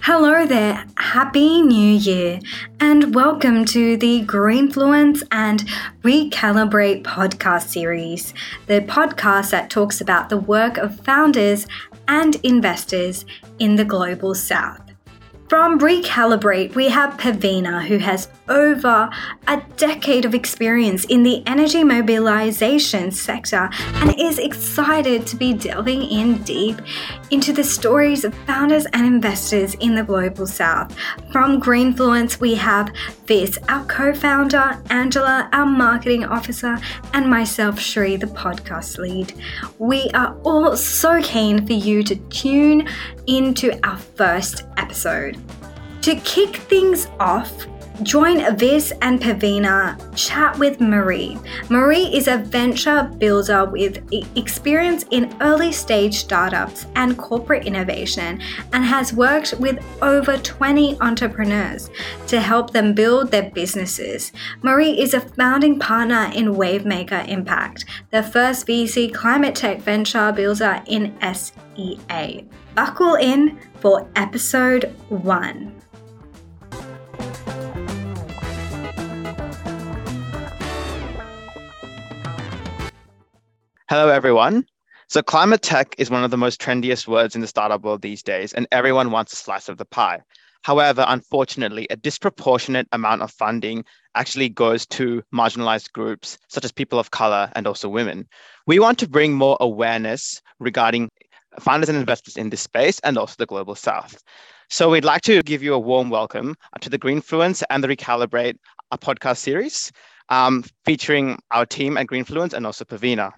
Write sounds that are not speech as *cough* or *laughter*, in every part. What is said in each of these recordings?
Hello there, Happy New Year, and welcome to the Greenfluence and Recalibrate podcast series, the podcast that talks about the work of founders and investors in the global south. From Recalibrate, we have Pavina, who has over a decade of experience in the energy mobilization sector and is excited to be delving in deep into the stories of founders and investors in the global south. From Greenfluence, we have Vis, our co founder, Angela, our marketing officer, and myself, Shri, the podcast lead. We are all so keen for you to tune into our first episode. To kick things off, Join Vis and Pavina chat with Marie. Marie is a venture builder with experience in early stage startups and corporate innovation and has worked with over 20 entrepreneurs to help them build their businesses. Marie is a founding partner in Wavemaker Impact, the first VC climate tech venture builder in SEA. Buckle in for episode 1. Hello, everyone. So, climate tech is one of the most trendiest words in the startup world these days, and everyone wants a slice of the pie. However, unfortunately, a disproportionate amount of funding actually goes to marginalized groups, such as people of color and also women. We want to bring more awareness regarding founders and investors in this space and also the global south. So, we'd like to give you a warm welcome to the Greenfluence and the Recalibrate a podcast series um, featuring our team at Greenfluence and also Pavina.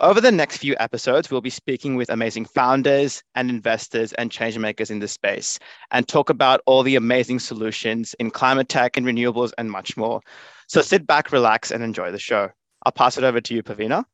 Over the next few episodes, we'll be speaking with amazing founders and investors and changemakers in this space and talk about all the amazing solutions in climate tech and renewables and much more. So sit back, relax, and enjoy the show. I'll pass it over to you, Pavina.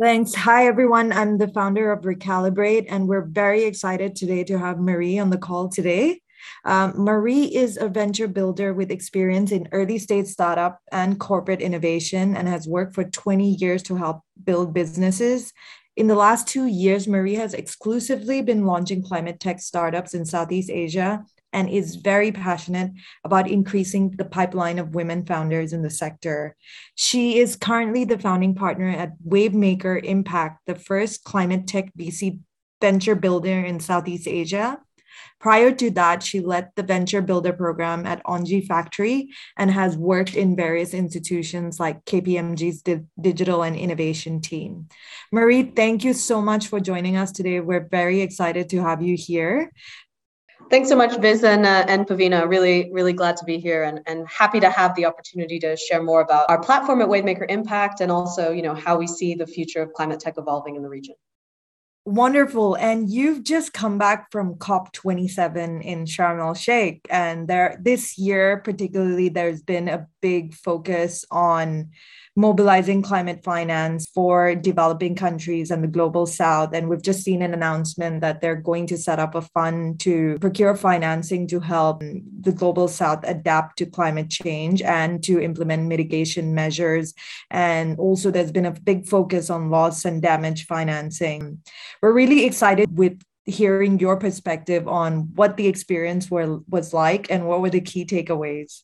Thanks. Hi, everyone. I'm the founder of Recalibrate, and we're very excited today to have Marie on the call today. Um, Marie is a venture builder with experience in early stage startup and corporate innovation and has worked for 20 years to help build businesses. In the last two years, Marie has exclusively been launching climate tech startups in Southeast Asia and is very passionate about increasing the pipeline of women founders in the sector. She is currently the founding partner at Wavemaker Impact, the first climate tech VC venture builder in Southeast Asia. Prior to that, she led the Venture Builder program at Engie Factory and has worked in various institutions like KPMG's di- digital and innovation team. Marie, thank you so much for joining us today. We're very excited to have you here. Thanks so much, Vis and, uh, and Pavina. Really, really glad to be here and, and happy to have the opportunity to share more about our platform at Wavemaker Impact and also, you know, how we see the future of climate tech evolving in the region. Wonderful. And you've just come back from COP27 in Sharm el Sheikh. And there this year, particularly, there's been a big focus on mobilizing climate finance for developing countries and the global south. And we've just seen an announcement that they're going to set up a fund to procure financing to help the global south adapt to climate change and to implement mitigation measures. And also, there's been a big focus on loss and damage financing. We're really excited with hearing your perspective on what the experience were, was like and what were the key takeaways.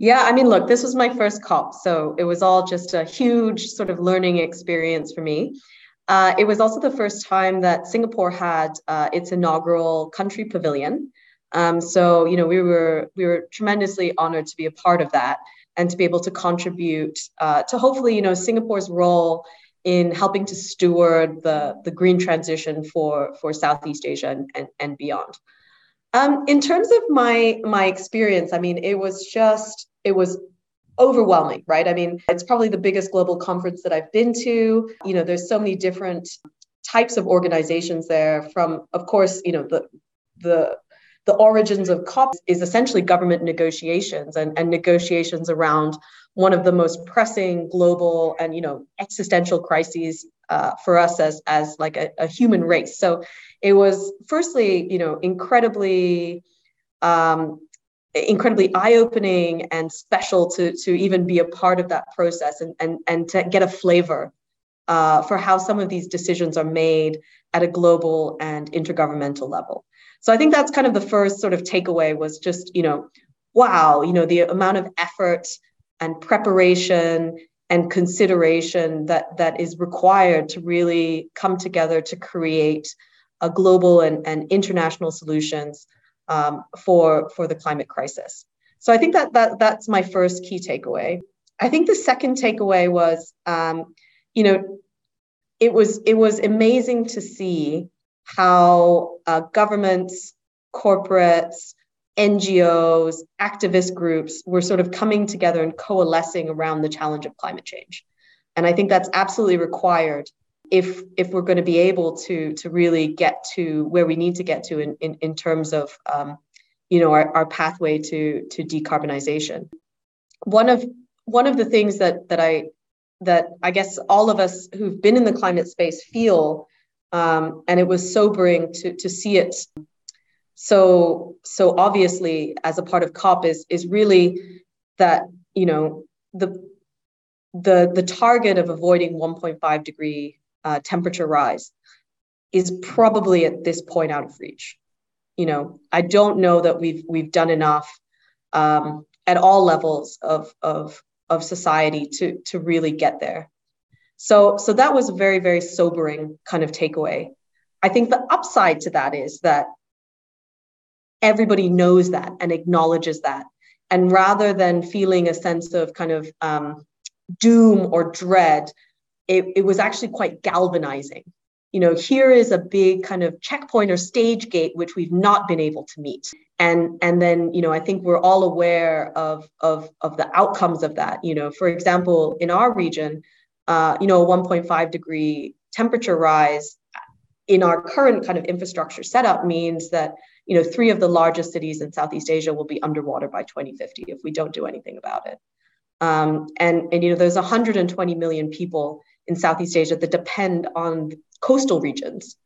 Yeah, I mean, look, this was my first COP, so it was all just a huge sort of learning experience for me. Uh, it was also the first time that Singapore had uh, its inaugural country pavilion. Um, so, you know, we were we were tremendously honored to be a part of that and to be able to contribute uh, to hopefully, you know, Singapore's role in helping to steward the the green transition for for Southeast Asia and, and, and beyond. Um, in terms of my my experience, I mean, it was just it was overwhelming, right? I mean, it's probably the biggest global conference that I've been to. You know, there's so many different types of organizations there. From, of course, you know, the the the origins of COP is essentially government negotiations and, and negotiations around one of the most pressing global and you know existential crises uh, for us as as like a, a, human race. So it was firstly you know incredibly um, incredibly eye-opening and special to, to even be a part of that process and, and, and to get a flavor uh, for how some of these decisions are made at a global and intergovernmental level. So I think that's kind of the first sort of takeaway was just, you know, wow, you know, the amount of effort and preparation and consideration that that is required to really come together to create a global and, and international solutions um, for for the climate crisis. So I think that that that's my first key takeaway. I think the second takeaway was, um, you know, it was it was amazing to see how uh, governments, corporates, NGOs, activist groups were sort of coming together and coalescing around the challenge of climate change. And I think that's absolutely required if if we're going to be able to to really get to where we need to get to in in, in terms of um, you know our, our pathway to to decarbonization. One of one of the things that that I that I guess all of us who've been in the climate space feel, um, and it was sobering to to see it so so obviously as a part of COP is is really that you know the the the target of avoiding 1.5 degree uh, temperature rise is probably at this point out of reach. You know, I don't know that we've we've done enough um, at all levels of of of society to to really get there. So so that was a very very sobering kind of takeaway. I think the upside to that is that everybody knows that and acknowledges that, and rather than feeling a sense of kind of um, doom or dread it, it was actually quite galvanizing. You know, here is a big kind of checkpoint or stage gate which we've not been able to meet. And and then, you know, I think we're all aware of of of the outcomes of that. You know, for example, in our region, uh, you know, a 1.5 degree temperature rise in our current kind of infrastructure setup means that you know three of the largest cities in Southeast Asia will be underwater by 2050 if we don't do anything about it. Um, and and you know there's 120 million people in Southeast Asia that depend on coastal regions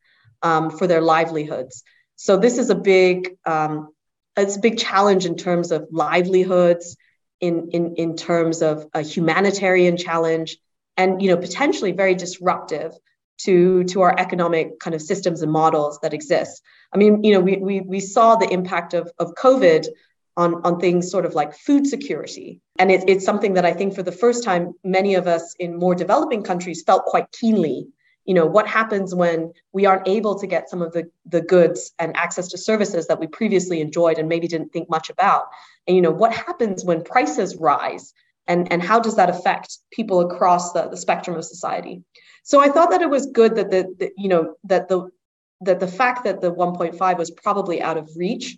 um, for their livelihoods. So this is a big um, it's a big challenge in terms of livelihoods, in in in terms of a humanitarian challenge, and you know potentially very disruptive to to our economic kind of systems and models that exist. I mean, you know, we we we saw the impact of of COVID on, on things sort of like food security. And it, it's something that I think for the first time, many of us in more developing countries felt quite keenly. You know, what happens when we aren't able to get some of the, the goods and access to services that we previously enjoyed and maybe didn't think much about? And, you know, what happens when prices rise? And, and how does that affect people across the, the spectrum of society? So I thought that it was good that the, the you know that the that the fact that the 1.5 was probably out of reach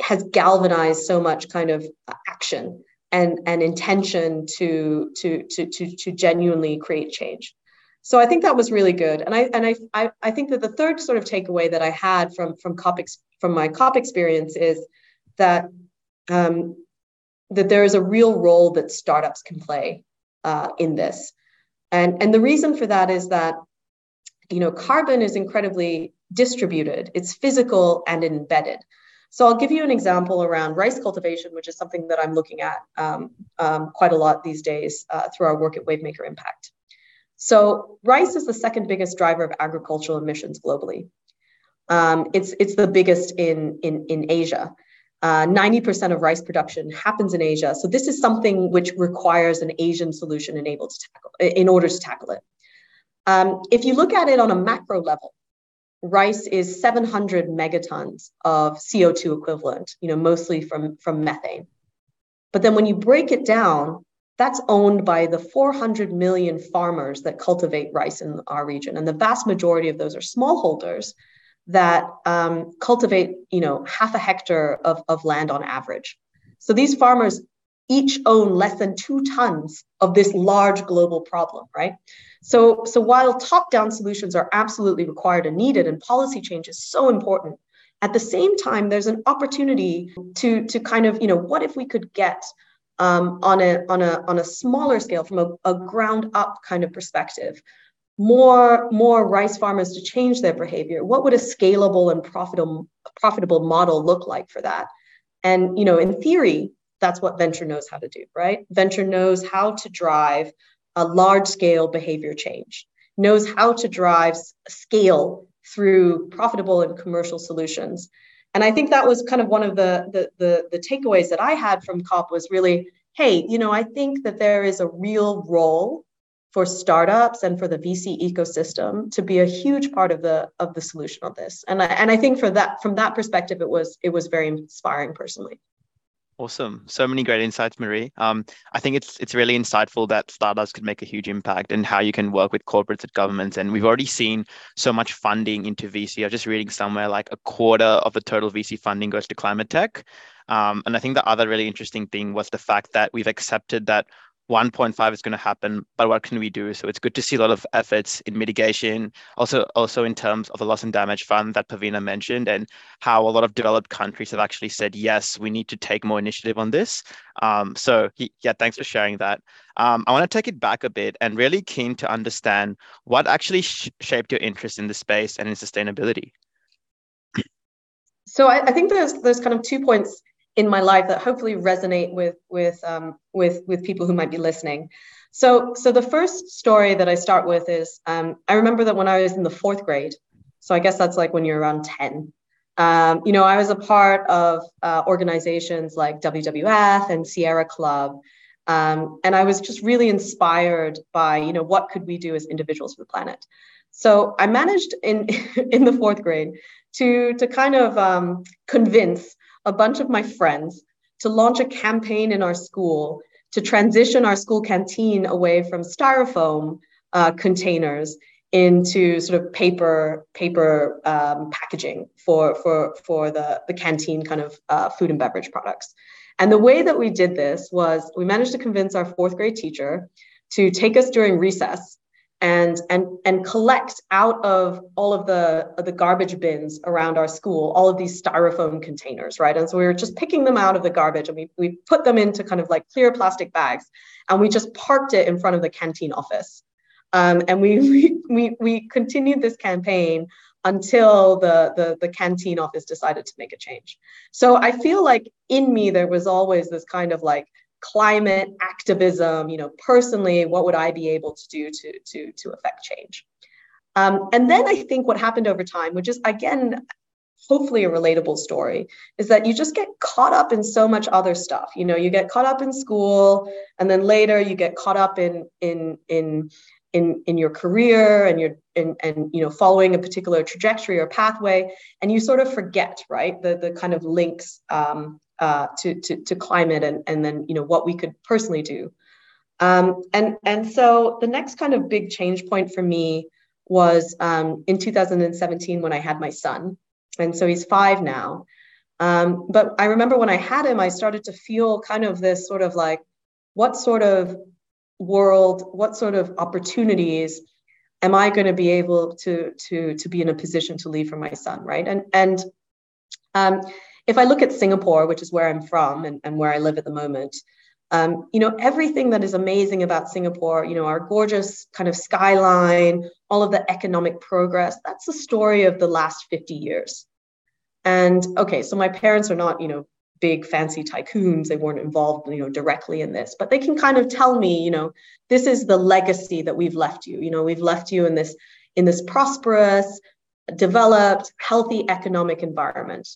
has galvanized so much kind of action and, and intention to, to, to, to, to genuinely create change. So I think that was really good. And I, and I, I, I think that the third sort of takeaway that I had from, from, COP, from my COP experience is that, um, that there is a real role that startups can play uh, in this. And, and the reason for that is that, you know, carbon is incredibly distributed, it's physical and embedded. So I'll give you an example around rice cultivation, which is something that I'm looking at um, um, quite a lot these days uh, through our work at Wavemaker Impact. So rice is the second biggest driver of agricultural emissions globally. Um, it's, it's the biggest in, in, in Asia. 90% uh, of rice production happens in Asia. So this is something which requires an Asian solution enabled to tackle, in order to tackle it. Um, if you look at it on a macro level, rice is 700 megatons of CO2 equivalent, you know, mostly from, from methane. But then when you break it down, that's owned by the 400 million farmers that cultivate rice in our region. And the vast majority of those are smallholders that um, cultivate, you know, half a hectare of, of land on average. So these farmers each own less than two tons of this large global problem, right? So, so while top-down solutions are absolutely required and needed, and policy change is so important, at the same time, there's an opportunity to, to kind of, you know, what if we could get um, on a on a on a smaller scale, from a, a ground up kind of perspective, more more rice farmers to change their behavior? What would a scalable and profitable profitable model look like for that? And you know, in theory, that's what venture knows how to do, right? Venture knows how to drive a large scale behavior change, knows how to drive scale through profitable and commercial solutions. And I think that was kind of one of the, the, the, the takeaways that I had from COP was really, hey, you know, I think that there is a real role for startups and for the VC ecosystem to be a huge part of the of the solution of this. And I, and I think for that from that perspective, it was it was very inspiring personally. Awesome. So many great insights, Marie. Um, I think it's it's really insightful that startups could make a huge impact and how you can work with corporates and governments. And we've already seen so much funding into VC. I was just reading somewhere like a quarter of the total VC funding goes to climate tech. Um, and I think the other really interesting thing was the fact that we've accepted that 1.5 is going to happen, but what can we do? So it's good to see a lot of efforts in mitigation, also also in terms of the loss and damage fund that Pavina mentioned, and how a lot of developed countries have actually said yes, we need to take more initiative on this. Um, so yeah, thanks for sharing that. Um, I want to take it back a bit and really keen to understand what actually sh- shaped your interest in the space and in sustainability. So I, I think there's there's kind of two points in my life that hopefully resonate with with um, with with people who might be listening. So so the first story that I start with is um, I remember that when I was in the fourth grade, so I guess that's like when you're around ten. Um, you know, I was a part of uh, organizations like WWF and Sierra Club, um, and I was just really inspired by you know what could we do as individuals for the planet. So I managed in *laughs* in the fourth grade to to kind of um, convince a bunch of my friends to launch a campaign in our school to transition our school canteen away from styrofoam uh, containers into sort of paper paper um, packaging for for for the the canteen kind of uh, food and beverage products. And the way that we did this was we managed to convince our fourth grade teacher to take us during recess and and and collect out of all of the the garbage bins around our school all of these styrofoam containers right? And so we were just picking them out of the garbage and we, we put them into kind of like clear plastic bags and we just parked it in front of the canteen office. Um, and we, *laughs* we we we continued this campaign until the, the the canteen office decided to make a change. So i feel like in me there was always this kind of like climate activism you know personally what would i be able to do to to to affect change? Um, and then i think what happened over time which is again hopefully a relatable story is that you just get caught up in so much other stuff. You know you get caught up in school and then later you get caught up in in in in in your career and your and and you know following a particular trajectory or pathway and you sort of forget right? The the kind of links um, uh, to, to, to climate and, and then you know what we could personally do. Um, and, and so the next kind of big change point for me was um, in 2017 when I had my son. And so he's five now. Um, but I remember when I had him, I started to feel kind of this sort of like, what sort of world, what sort of opportunities am I going to be able to, to, to be in a position to leave for my son, right? And, and um, if I look at Singapore, which is where I'm from and, and where I live at the moment, um, you know, everything that is amazing about Singapore, you know, our gorgeous kind of skyline, all of the economic progress, that's the story of the last 50 years. And okay, so my parents are not, you know, big fancy tycoons. They weren't involved, you know, directly in this, but they can kind of tell me, you know, this is the legacy that we've left you. You know, we've left you in this in this prosperous, developed, healthy economic environment.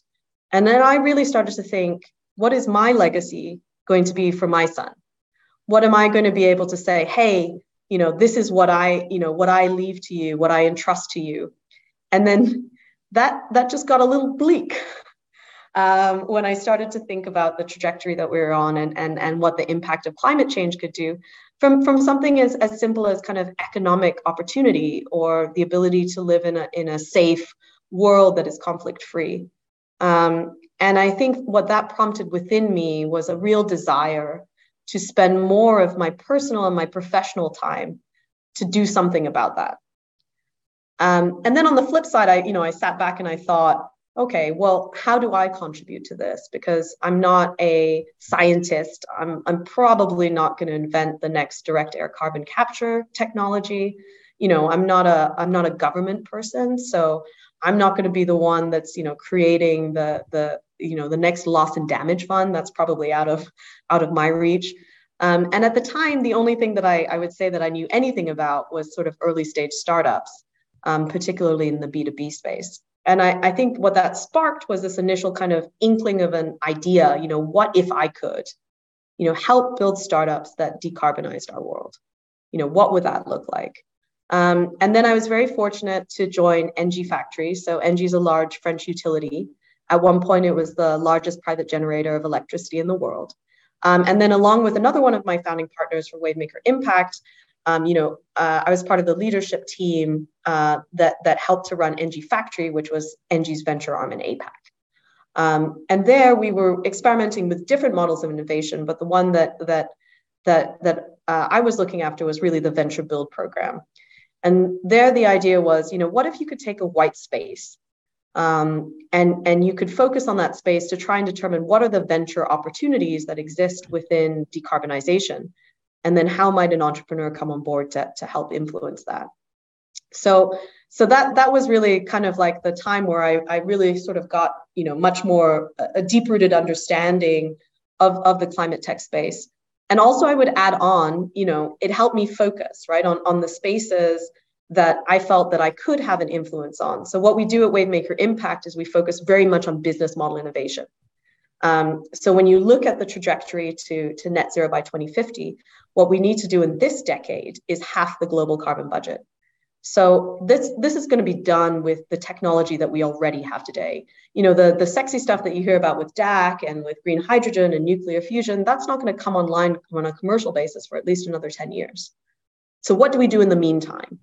And then I really started to think, what is my legacy going to be for my son? What am I going to be able to say, hey, you know, this is what I, you know, what I leave to you, what I entrust to you. And then that that just got a little bleak *laughs* um, when I started to think about the trajectory that we were on and, and, and what the impact of climate change could do from, from something as, as simple as kind of economic opportunity or the ability to live in a, in a safe world that is conflict free. Um, and I think what that prompted within me was a real desire to spend more of my personal and my professional time to do something about that. Um, and then on the flip side, I, you know, I sat back and I thought, okay, well, how do I contribute to this? Because I'm not a scientist. I'm, I'm probably not going to invent the next direct air carbon capture technology. You know, I'm not a I'm not a government person, so I'm not going to be the one that's you know creating the the you know the next loss and damage fund. That's probably out of out of my reach. Um, and at the time the only thing that I, I would say that i knew anything about was sort of early stage startups um, particularly in the b2b space. And I, I think what that sparked was this initial kind of inkling of an idea you know what if i could you know help build startups that decarbonized our world? You know what would that look like um, and then I was very fortunate to join Engie Factory. So Engie is a large French utility. At one point, it was the largest private generator of electricity in the world. Um, and then along with another one of my founding partners for Wavemaker Impact, um, you know, uh, I was part of the leadership team uh, that that helped to run Engie Factory, which was Engie's venture arm in APAC. Um, and there we were experimenting with different models of innovation, but the one that that that that uh, I was looking after was really the venture build program. And there, the idea was, you know, what if you could take a white space um, and, and you could focus on that space to try and determine what are the venture opportunities that exist within decarbonization? And then how might an entrepreneur come on board to, to help influence that? So, so that that was really kind of like the time where I, I really sort of got, you know, much more a deep-rooted understanding of, of the climate tech space and also i would add on you know it helped me focus right on on the spaces that i felt that i could have an influence on. So what we do at wavemaker impact is we focus very much on business model innovation. Um, so when you look at the trajectory to, to net zero by 2050 what we need to do in this decade is half the global carbon budget so this this is going to be done with the technology that we already have today. You know, the the sexy stuff that you hear about with DAC and with green hydrogen and nuclear fusion, that's not going to come online on a commercial basis for at least another 10 years. So what do we do in the meantime?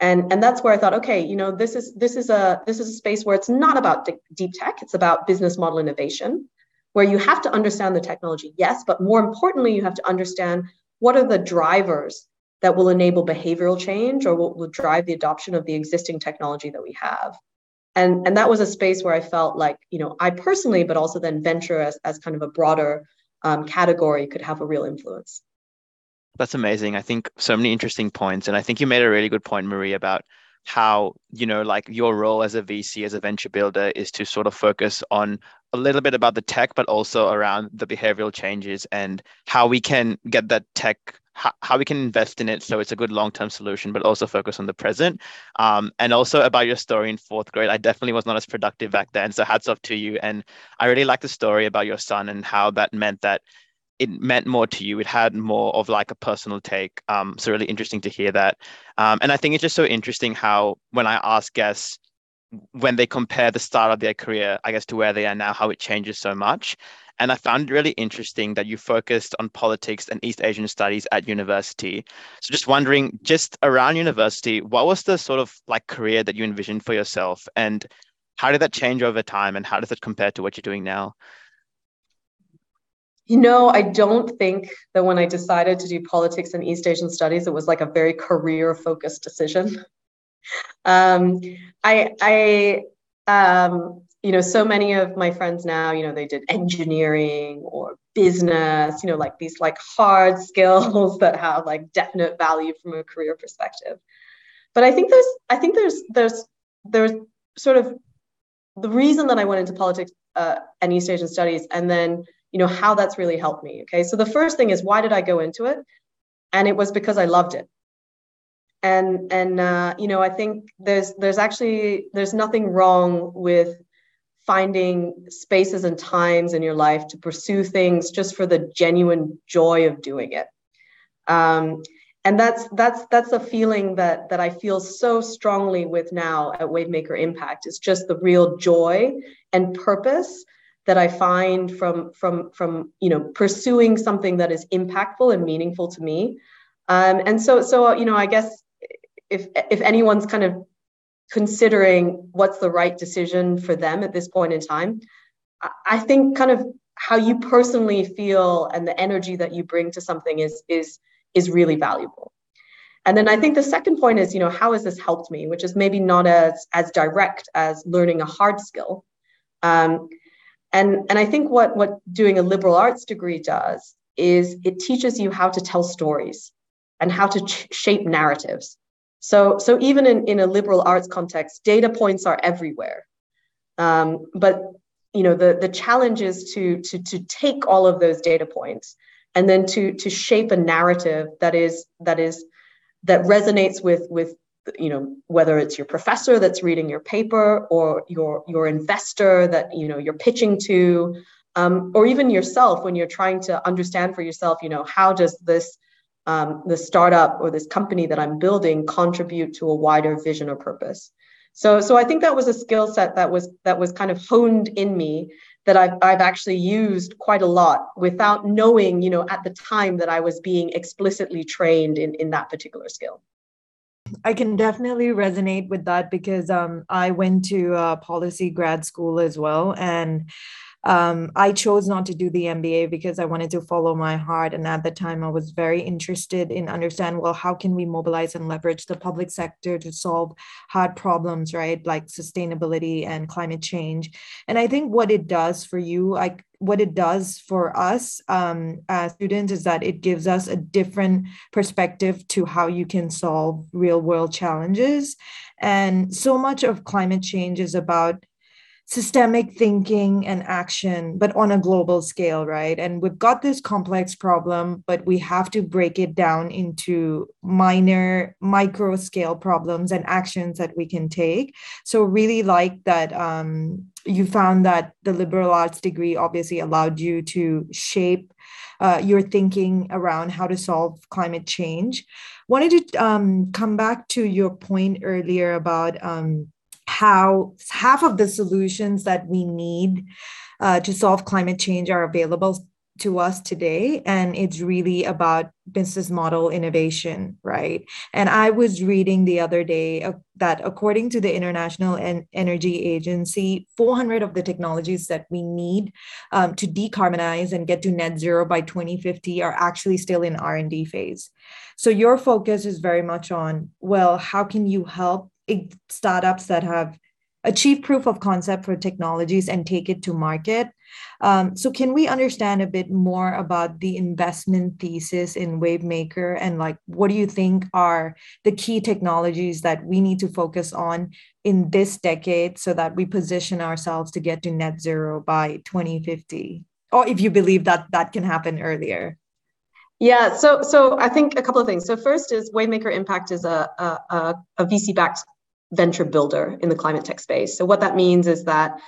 And, and that's where I thought, okay, you know, this is this is a this is a space where it's not about deep tech, it's about business model innovation, where you have to understand the technology, yes, but more importantly, you have to understand what are the drivers that will enable behavioral change or will, will drive the adoption of the existing technology that we have. And and that was a space where i felt like you know i personally but also then venture as, as kind of a broader um, category could have a real influence. That's amazing. I think so many interesting points and i think you made a really good point marie about how you know like your role as a vc as a venture builder is to sort of focus on a little bit about the tech but also around the behavioral changes and how we can get that tech how, how we can invest in it so it's a good long-term solution but also focus on the present. Um, and also about your story in fourth grade i definitely was not as productive back then so hats off to you. And i really like the story about your son and how that meant that it meant more to you. It had more of like a personal take. Um, so really interesting to hear that. Um, and i think it's just so interesting how when i ask guests when they compare the start of their career i guess to where they are now how it changes so much and I found it really interesting that you focused on politics and East Asian studies at university. So just wondering, just around university, what was the sort of like career that you envisioned for yourself? And how did that change over time? And how does it compare to what you're doing now? You know, I don't think that when I decided to do politics and East Asian studies, it was like a very career focused decision. *laughs* Um, I, I, um, you know, so many of my friends now, you know, they did engineering or business, you know, like these like hard *laughs* skills that have like definite value from a career perspective. But I think there's, I think there's, there's, there's sort of the reason that I went into politics uh, and East Asian studies, and then you know how that's really helped me. Okay, so the first thing is why did I go into it? And it was because I loved it and and uh, you know i think there's there's actually there's nothing wrong with finding spaces and times in your life to pursue things just for the genuine joy of doing it. Um, and that's that's that's a feeling that that i feel so strongly with now at wavemaker impact. It's just the real joy and purpose that i find from from from you know pursuing something that is impactful and meaningful to me. Um, and so so you know i guess if if anyone's kind of considering what's the right decision for them at this point in time. I think kind of how you personally feel and the energy that you bring to something is is is really valuable. And then i think the second point is you know how has this helped me which is maybe not as as direct as learning a hard skill. Um, and and i think what what doing a liberal arts degree does is it teaches you how to tell stories and how to ch- shape narratives so, so even in, in a liberal arts context, data points are everywhere. Um, but you know the the challenge is to to to take all of those data points and then to to shape a narrative that is that is that resonates with with you know whether it's your professor that's reading your paper or your your investor that you know you're pitching to um, or even yourself when you're trying to understand for yourself you know how does this um, the startup or this company that i'm building contribute to a wider vision or purpose so so i think that was a skill set that was that was kind of honed in me that I've, I've actually used quite a lot without knowing you know at the time that i was being explicitly trained in in that particular skill I can definitely resonate with that because um, I went to uh, policy grad school as well. And um, I chose not to do the MBA because I wanted to follow my heart. And at the time, I was very interested in understand well, how can we mobilize and leverage the public sector to solve hard problems, right? Like sustainability and climate change. And I think what it does for you, like what it does for us um, as students is that it gives us a different perspective to how you can solve real world challenges. And so much of climate change is about systemic thinking and action, but on a global scale, right? And we've got this complex problem, but we have to break it down into minor, micro scale problems and actions that we can take. So, really like that um, you found that the liberal arts degree obviously allowed you to shape uh, your thinking around how to solve climate change. Wanted to um, come back to your point earlier about. Um, how half of the solutions that we need uh, to solve climate change are available to us today. And it's really about business model innovation right? And i was reading the other day uh, that according to the international en- energy agency 400 of the technologies that we need um, to decarbonize and get to net zero by 2050 are actually still in r&d phase. So your focus is very much on well how can you help startups that have achieved proof of concept for technologies and take it to market. Um, so, can we understand a bit more about the investment thesis in Wavemaker and like what do you think are the key technologies that we need to focus on in this decade so that we position ourselves to get to net zero by 2050? Or if you believe that that can happen earlier. Yeah, so so I think a couple of things. So first is Wavemaker Impact is a a, a VC backed venture builder in the climate tech space. So what that means is that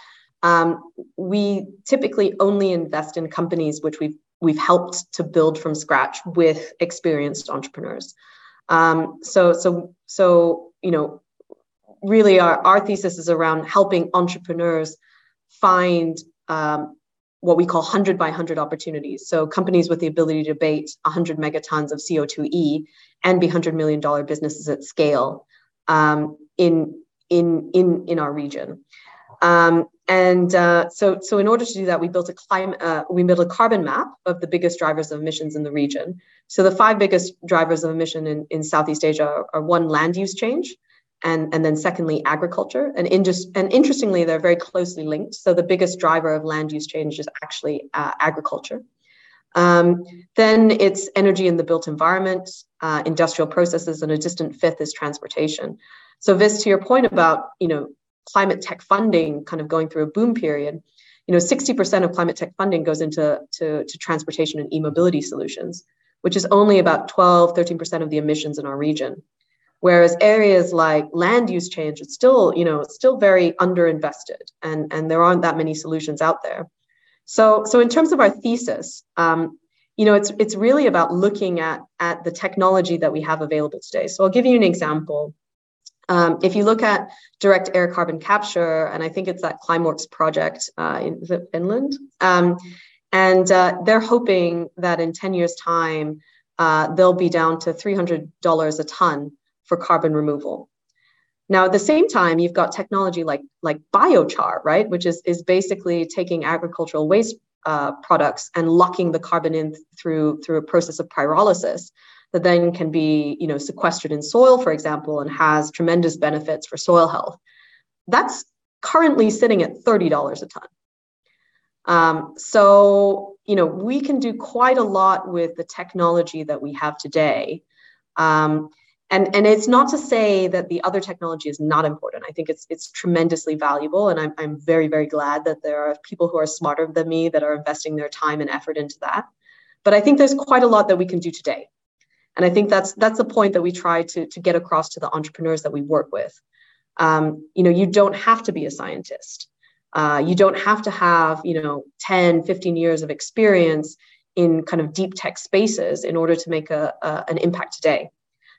um, we typically only invest in companies which we've we've helped to build from scratch with experienced entrepreneurs. Um, so so so you know, really our our thesis is around helping entrepreneurs find um, what we call 100 by 100 opportunities. So companies with the ability to abate 100 megatons of CO2e and be $100 million businesses at scale um, in in in in our region. Um, and uh, so, so in order to do that, we built a climate, uh, we built a carbon map of the biggest drivers of emissions in the region. So the five biggest drivers of emission in, in Southeast Asia are, are one, land use change, and, and then secondly, agriculture. And, indus- and interestingly, they're very closely linked. So the biggest driver of land use change is actually uh, agriculture. Um, then it's energy in the built environment, uh, industrial processes, and a distant fifth is transportation. So, Vis, to your point about you know climate tech funding kind of going through a boom period, you know 60% of climate tech funding goes into to, to transportation and e-mobility solutions, which is only about 12, 13% of the emissions in our region. Whereas areas like land use change, it's still, you know, still very underinvested and, and there aren't that many solutions out there. So, so in terms of our thesis, um, you know, it's it's really about looking at at the technology that we have available today. So I'll give you an example. Um, if you look at direct air carbon capture, and I think it's that Climeworks project uh, in Finland, um, and uh, they're hoping that in 10 years' time, uh, they'll be down to $300 a ton for carbon removal. Now, at the same time, you've got technology like, like biochar, right, which is, is basically taking agricultural waste uh, products and locking the carbon in through, through a process of pyrolysis that then can be you know, sequestered in soil, for example, and has tremendous benefits for soil health. That's currently sitting at $30 a ton. Um, so, you know, we can do quite a lot with the technology that we have today. Um, and and it's not to say that the other technology is not important. I think it's it's tremendously valuable and i'm, I'm very very glad that there are people who are smarter than me that are investing their time and effort into that. But i think there's quite a lot that we can do today. And i think that's that's the point that we try to to get across to the entrepreneurs that we work with. Um, you know you don't have to be a scientist. Uh, you don't have to have you know 10 15 years of experience in kind of deep tech spaces in order to make a, a an impact today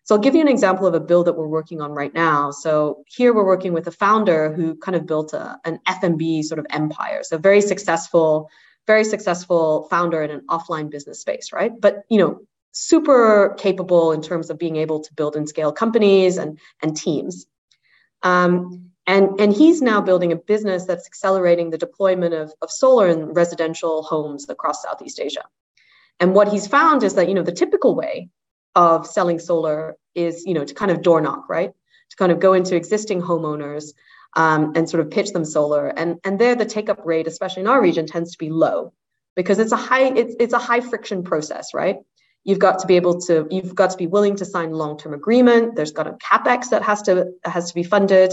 so I'll give you an example of a bill that we're working on right now. So here we're working with a founder who kind of built a, an F&B sort of empire. So very successful, very successful founder in an offline business space, right? But you know, super capable in terms of being able to build and scale companies and and teams. Um, and, and he's now building a business that's accelerating the deployment of, of solar in residential homes across Southeast Asia. And what he's found is that, you know, the typical way of selling solar is, you know, to kind of door knock, right? To kind of go into existing homeowners um, and sort of pitch them solar. And, and there the take-up rate, especially in our region, tends to be low because it's a high, it's, it's a high friction process, right? You've got to be able to, you've got to be willing to sign a long-term agreement. There's got a capex that has to has to be funded.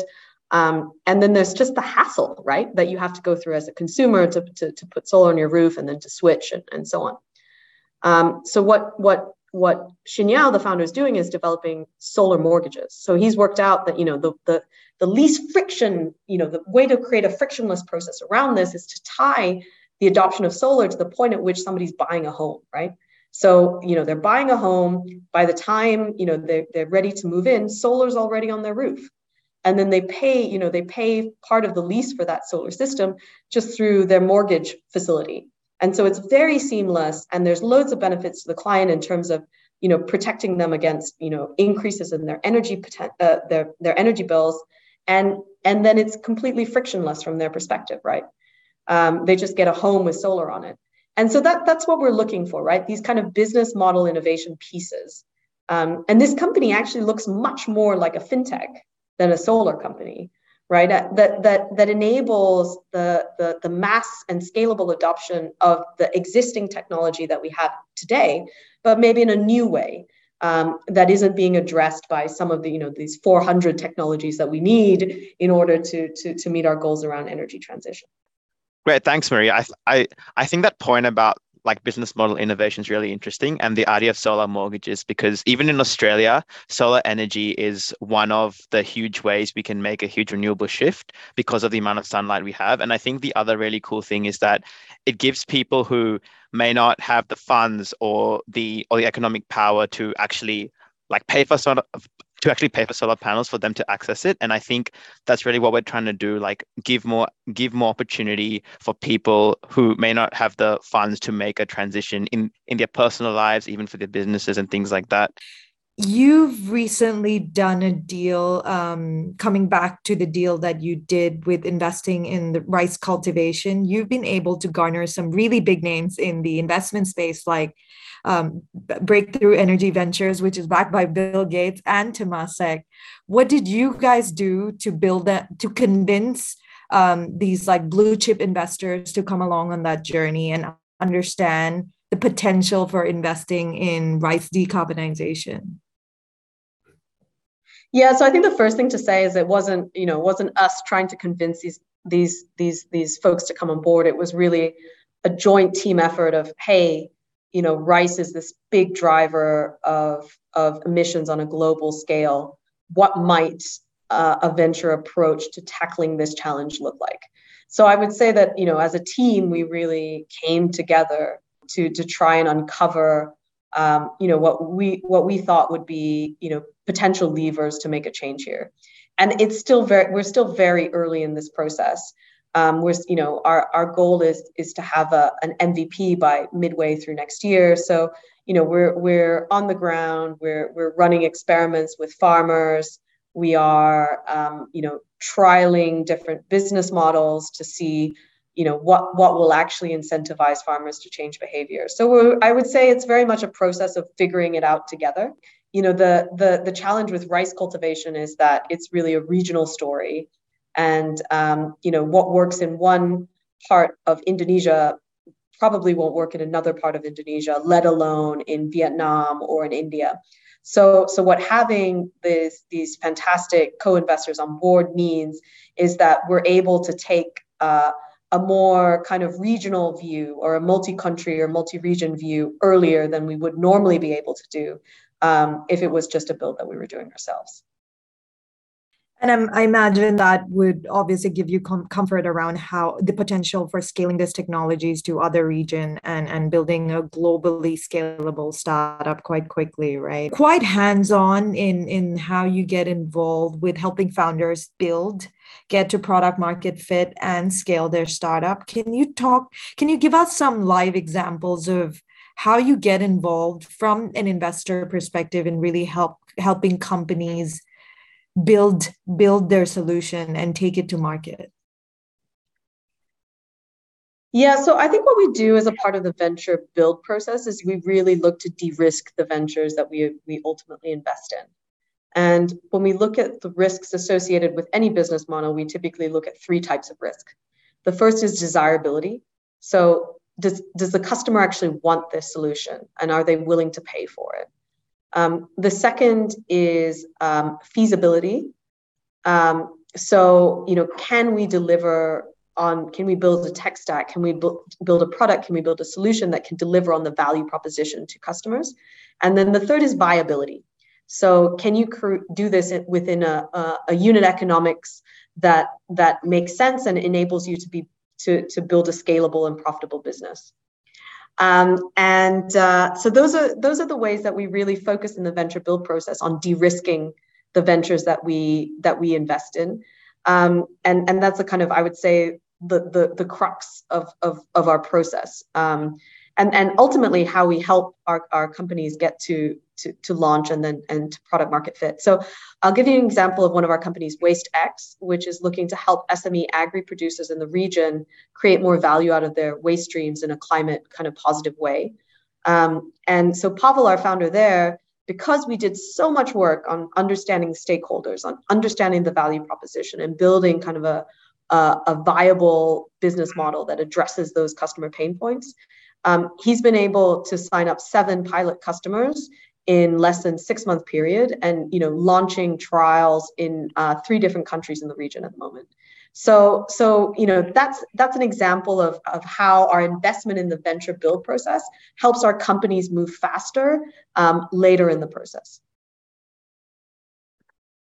Um, and then there's just the hassle, right, that you have to go through as a consumer to, to, to put solar on your roof and then to switch and, and so on. Um, so what what what Xinyao, the founder, is doing is developing solar mortgages. So he's worked out that you know the, the the least friction, you know, the way to create a frictionless process around this is to tie the adoption of solar to the point at which somebody's buying a home, right? So you know they're buying a home. By the time you know they're, they're ready to move in, solar's already on their roof, and then they pay you know they pay part of the lease for that solar system just through their mortgage facility. And so it's very seamless and there's loads of benefits to the client in terms of you know protecting them against you know increases in their energy uh, their their energy bills and and then it's completely frictionless from their perspective right? Um, they just get a home with solar on it. And so that that's what we're looking for right? These kind of business model innovation pieces. Um, and this company actually looks much more like a fintech than a solar company right? Uh, that that that enables the, the the mass and scalable adoption of the existing technology that we have today, but maybe in a new way. Um, that isn't being addressed by some of the you know these 400 technologies that we need in order to to, to meet our goals around energy transition great thanks maria I, I i think that point about like business model innovation is really interesting and the idea of solar mortgages because even in australia solar energy is one of the huge ways we can make a huge renewable shift because of the amount of sunlight we have. And i think the other really cool thing is that it gives people who may not have the funds or the or the economic power to actually like pay for of to actually pay for solar panels for them to access it. And i think that's really what we're trying to do like give more give more opportunity for people who may not have the funds to make a transition in in their personal lives even for their businesses and things like that You've recently done a deal, um, coming back to the deal that you did with investing in the rice cultivation. You've been able to garner some really big names in the investment space, like um, Breakthrough Energy Ventures, which is backed by Bill Gates and Temasek. What did you guys do to build that, to convince um, these like blue chip investors to come along on that journey and understand the potential for investing in rice decarbonization? Yeah, so I think the first thing to say is it wasn't, you know, wasn't us trying to convince these these these these folks to come on board. It was really a joint team effort of, hey, you know, rice is this big driver of of emissions on a global scale. What might uh, a venture approach to tackling this challenge look like? So I would say that, you know, as a team, we really came together to to try and uncover um, you know what we what we thought would be you know potential levers to make a change here. And it's still very we're still very early in this process. Um, we're you know our, our goal is is to have a, an mvp by midway through next year. So you know we're we're on the ground. We're we're running experiments with farmers. We are um, you know trialing different business models to see you know what what will actually incentivize farmers to change behavior. So i would say it's very much a process of figuring it out together. You know the the the challenge with rice cultivation is that it's really a regional story. And um, you know what works in one part of indonesia probably won't work in another part of Indonesia, let alone in Vietnam or in India. So, so what having this, these fantastic co-investors on board means is that we're able to take uh, a more kind of regional view or a multi-country or multi-region view earlier than we would normally be able to do um, if it was just a build that we were doing ourselves. And I'm, i imagine that would obviously give you com- comfort around how the potential for scaling these technologies to other region and, and building a globally scalable startup quite quickly, right? Quite hands-on in, in how you get involved with helping founders build, get to product market fit and scale their startup. Can you talk, can you give us some live examples of how you get involved from an investor perspective and really help helping companies build build their solution and take it to market. Yeah so i think what we do as a part of the venture build process is we really look to de-risk the ventures that we we ultimately invest in. And when we look at the risks associated with any business model we typically look at three types of risk. The first is desirability. So does, does the customer actually want this solution and are they willing to pay for it um, the second is um, feasibility. Um, so, you know, can we deliver on, can we build a tech stack? Can we bu- build a product? Can we build a solution that can deliver on the value proposition to customers? And then the third is viability. So, can you cr- do this within a, a, a unit economics that that makes sense and enables you to be to, to build a scalable and profitable business? Um, and uh, so those are those are the ways that we really focus in the venture build process on de-risking the ventures that we that we invest in. Um, and and that's a kind of I would say the the, the crux of, of of our process. Um, and and ultimately how we help our, our companies get to, to to launch and then and to product market fit. So i'll give you an example of one of our companies wastex which is looking to help sme agri producers in the region create more value out of their waste streams in a climate kind of positive way. Um, and so pavel our founder there because we did so much work on understanding stakeholders on understanding the value proposition and building kind of a, a, a viable business model that addresses those customer pain points um, he's been able to sign up seven pilot customers in less than six month period and you know launching trials in uh, three different countries in the region at the moment. So so you know that's that's an example of, of how our investment in the venture build process helps our companies move faster um, later in the process.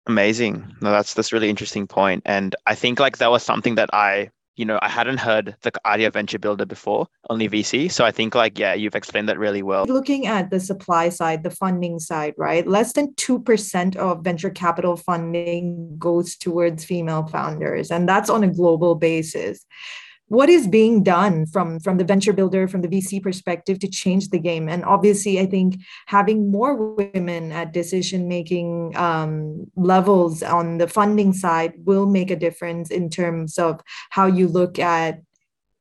Amazing. No that's that's really interesting point. And i think like that was something that i you know, I hadn't heard the idea of venture builder before, only VC. So I think like, yeah, you've explained that really well. Looking at the supply side, the funding side, right? Less than 2% of venture capital funding goes towards female founders, and that's on a global basis what is being done from from the venture builder from the vc perspective to change the game? And obviously i think having more women at decision making um, levels on the funding side will make a difference in terms of how you look at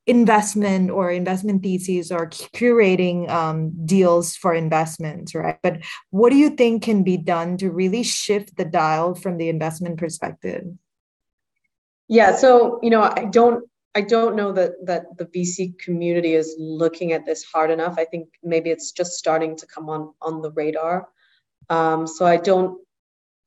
investment or investment theses or curating um, deals for investments right? But what do you think can be done to really shift the dial from the investment perspective? Yeah so you know i don't I don't know that that the VC community is looking at this hard enough. I think maybe it's just starting to come on on the radar. Um, so I don't.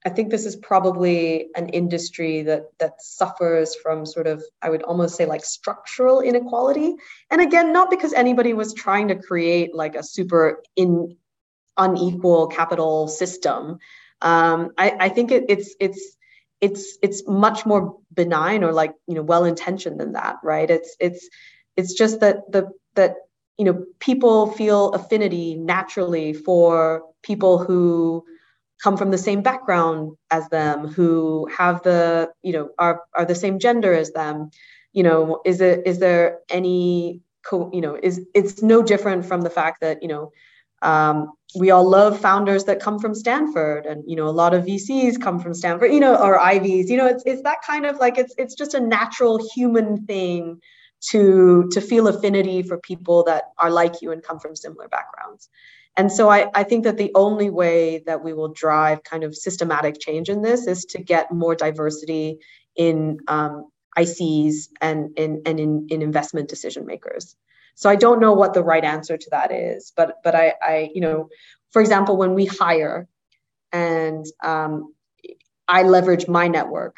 I think this is probably an industry that that suffers from sort of I would almost say like structural inequality. And again, not because anybody was trying to create like a super in unequal capital system. Um, I, I think it, it's it's it's it's much more benign or like you know well intentioned than that right? It's it's it's just that the that you know people feel affinity naturally for people who come from the same background as them who have the you know are are the same gender as them. You know is it is there any co- you know is it's no different from the fact that you know um, we all love founders that come from Stanford, and you know a lot of VCs come from Stanford, you know, or Ivies. You know, it's it's that kind of like it's it's just a natural human thing to to feel affinity for people that are like you and come from similar backgrounds. And so I, I think that the only way that we will drive kind of systematic change in this is to get more diversity in um, ICs and, in, and in, in investment decision makers. So I don't know what the right answer to that is, but but I, I you know, for example, when we hire, and um, I leverage my network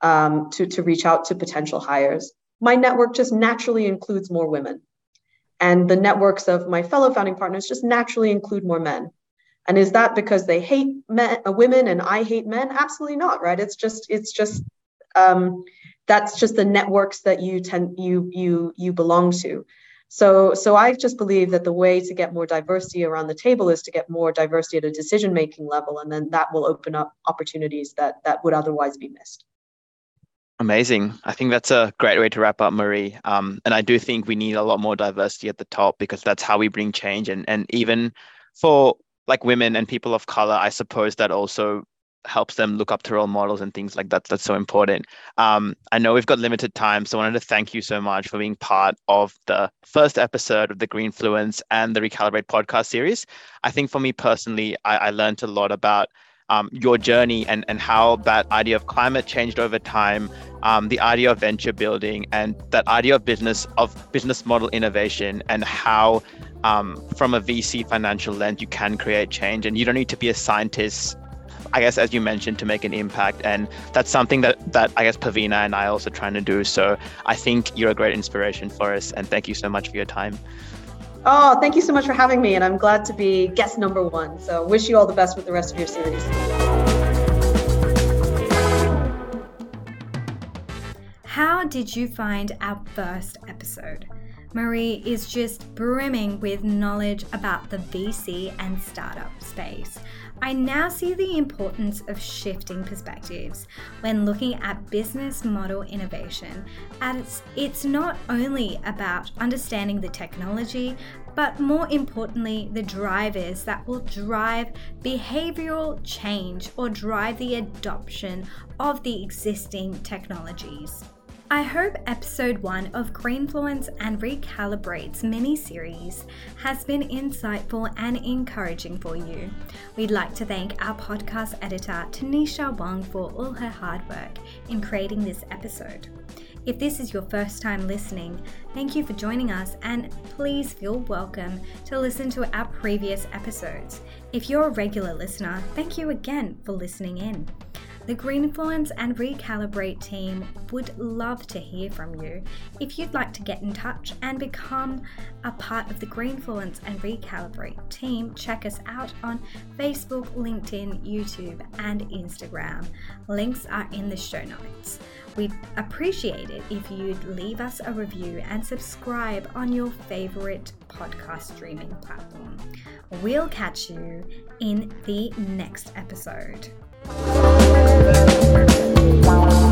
um, to to reach out to potential hires. My network just naturally includes more women, and the networks of my fellow founding partners just naturally include more men. And is that because they hate men, uh, women and I hate men? Absolutely not, right? It's just it's just um, that's just the networks that you tend you you you belong to. So, so I just believe that the way to get more diversity around the table is to get more diversity at a decision making level, and then that will open up opportunities that that would otherwise be missed. Amazing. I think that's a great way to wrap up, Marie. Um, and I do think we need a lot more diversity at the top because that's how we bring change. And and even for like women and people of color, I suppose that also helps them look up to role models and things like that. That's so important. Um, I know we've got limited time, so I wanted to thank you so much for being part of the first episode of the Greenfluence and the Recalibrate podcast series. I think for me personally, I, I learned a lot about um, your journey and, and how that idea of climate changed over time, um, the idea of venture building, and that idea of business of business model innovation, and how um, from a VC financial lens you can create change, and you don't need to be a scientist I guess, as you mentioned, to make an impact. And that's something that, that I guess Pavina and I are also trying to do. So I think you're a great inspiration for us. And thank you so much for your time. Oh, thank you so much for having me. And I'm glad to be guest number one. So wish you all the best with the rest of your series. How did you find our first episode? Marie is just brimming with knowledge about the VC and startup space. I now see the importance of shifting perspectives when looking at business model innovation, as it's not only about understanding the technology, but more importantly, the drivers that will drive behavioral change or drive the adoption of the existing technologies. I hope episode one of Greenfluence and Recalibrate's mini series has been insightful and encouraging for you. We'd like to thank our podcast editor, Tanisha Wong, for all her hard work in creating this episode. If this is your first time listening, thank you for joining us and please feel welcome to listen to our previous episodes. If you're a regular listener, thank you again for listening in. The Greenfluence and Recalibrate team would love to hear from you. If you'd like to get in touch and become a part of the Greenfluence and Recalibrate team, check us out on Facebook, LinkedIn, YouTube, and Instagram. Links are in the show notes. We'd appreciate it if you'd leave us a review and subscribe on your favorite podcast streaming platform. We'll catch you in the next episode. Música